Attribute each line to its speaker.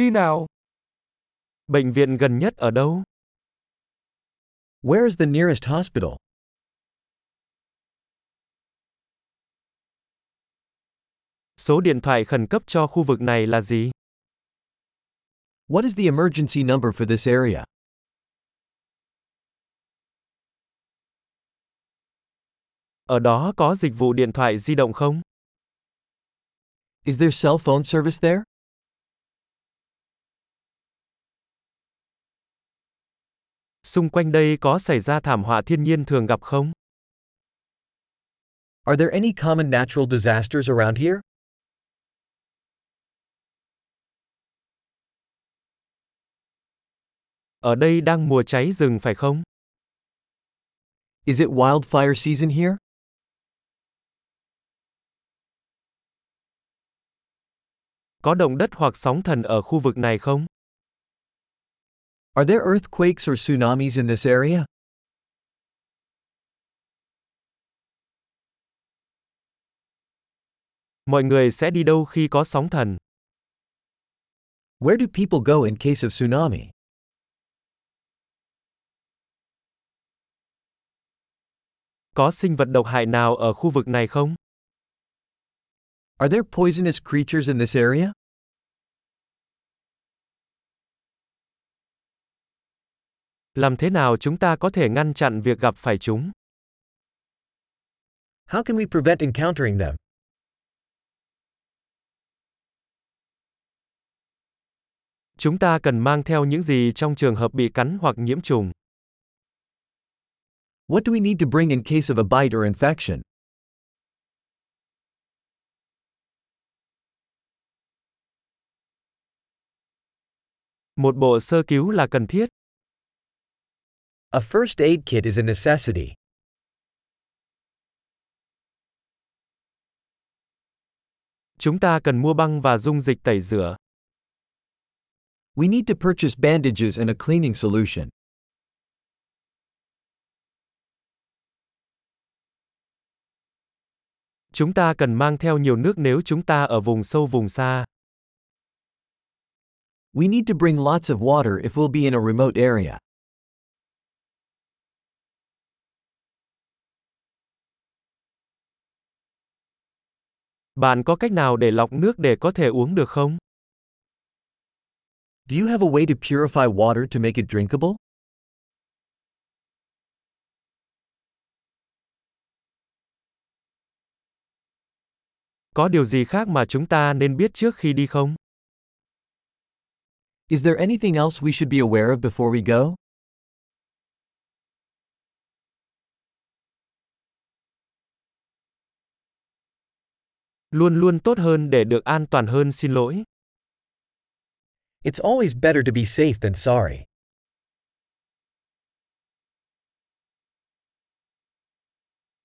Speaker 1: Đi nào.
Speaker 2: Bệnh viện gần nhất ở đâu?
Speaker 3: Where is the nearest hospital?
Speaker 2: Số điện thoại khẩn cấp cho khu vực này là gì?
Speaker 3: What is the emergency number for this area?
Speaker 2: Ở đó có dịch vụ điện thoại di động không?
Speaker 3: Is there cell phone service there?
Speaker 2: Xung quanh đây có xảy ra thảm họa thiên nhiên thường gặp không?
Speaker 3: Are there any common natural disasters around here?
Speaker 2: Ở đây đang mùa cháy rừng phải không?
Speaker 3: Is it wildfire season here?
Speaker 2: Có động đất hoặc sóng thần ở khu vực này không?
Speaker 3: Are there earthquakes or tsunamis in this area?
Speaker 2: Mọi người sẽ đi đâu khi có sóng thần?
Speaker 3: Where do people go in case of tsunami?
Speaker 2: Có sinh vật độc hại nào ở khu vực này không?
Speaker 3: Are there poisonous creatures in this area?
Speaker 2: Làm thế nào chúng ta có thể ngăn chặn việc gặp phải chúng?
Speaker 3: How can we prevent encountering them?
Speaker 2: Chúng ta cần mang theo những gì trong trường hợp bị cắn hoặc nhiễm trùng?
Speaker 3: What do we need to bring in case of a bite or infection?
Speaker 2: Một bộ sơ cứu là cần thiết.
Speaker 3: A first aid kit is a necessity.
Speaker 2: Chúng ta cần mua băng và dung dịch tẩy rửa.
Speaker 3: We need to purchase bandages and a cleaning solution.
Speaker 2: Chúng ta cần mang theo nhiều nước nếu chúng ta ở vùng sâu vùng xa.
Speaker 3: We need to bring lots of water if we'll be in a remote area.
Speaker 2: Bạn có cách nào để lọc nước để có thể uống được không?
Speaker 3: Do you have a way to purify water to make it drinkable?
Speaker 2: Có điều gì khác mà chúng ta nên biết trước khi đi không?
Speaker 3: Is there anything else we should be aware of before we go?
Speaker 2: Luôn luôn tốt hơn để được an toàn hơn, xin lỗi.
Speaker 3: It's always better to be safe than sorry.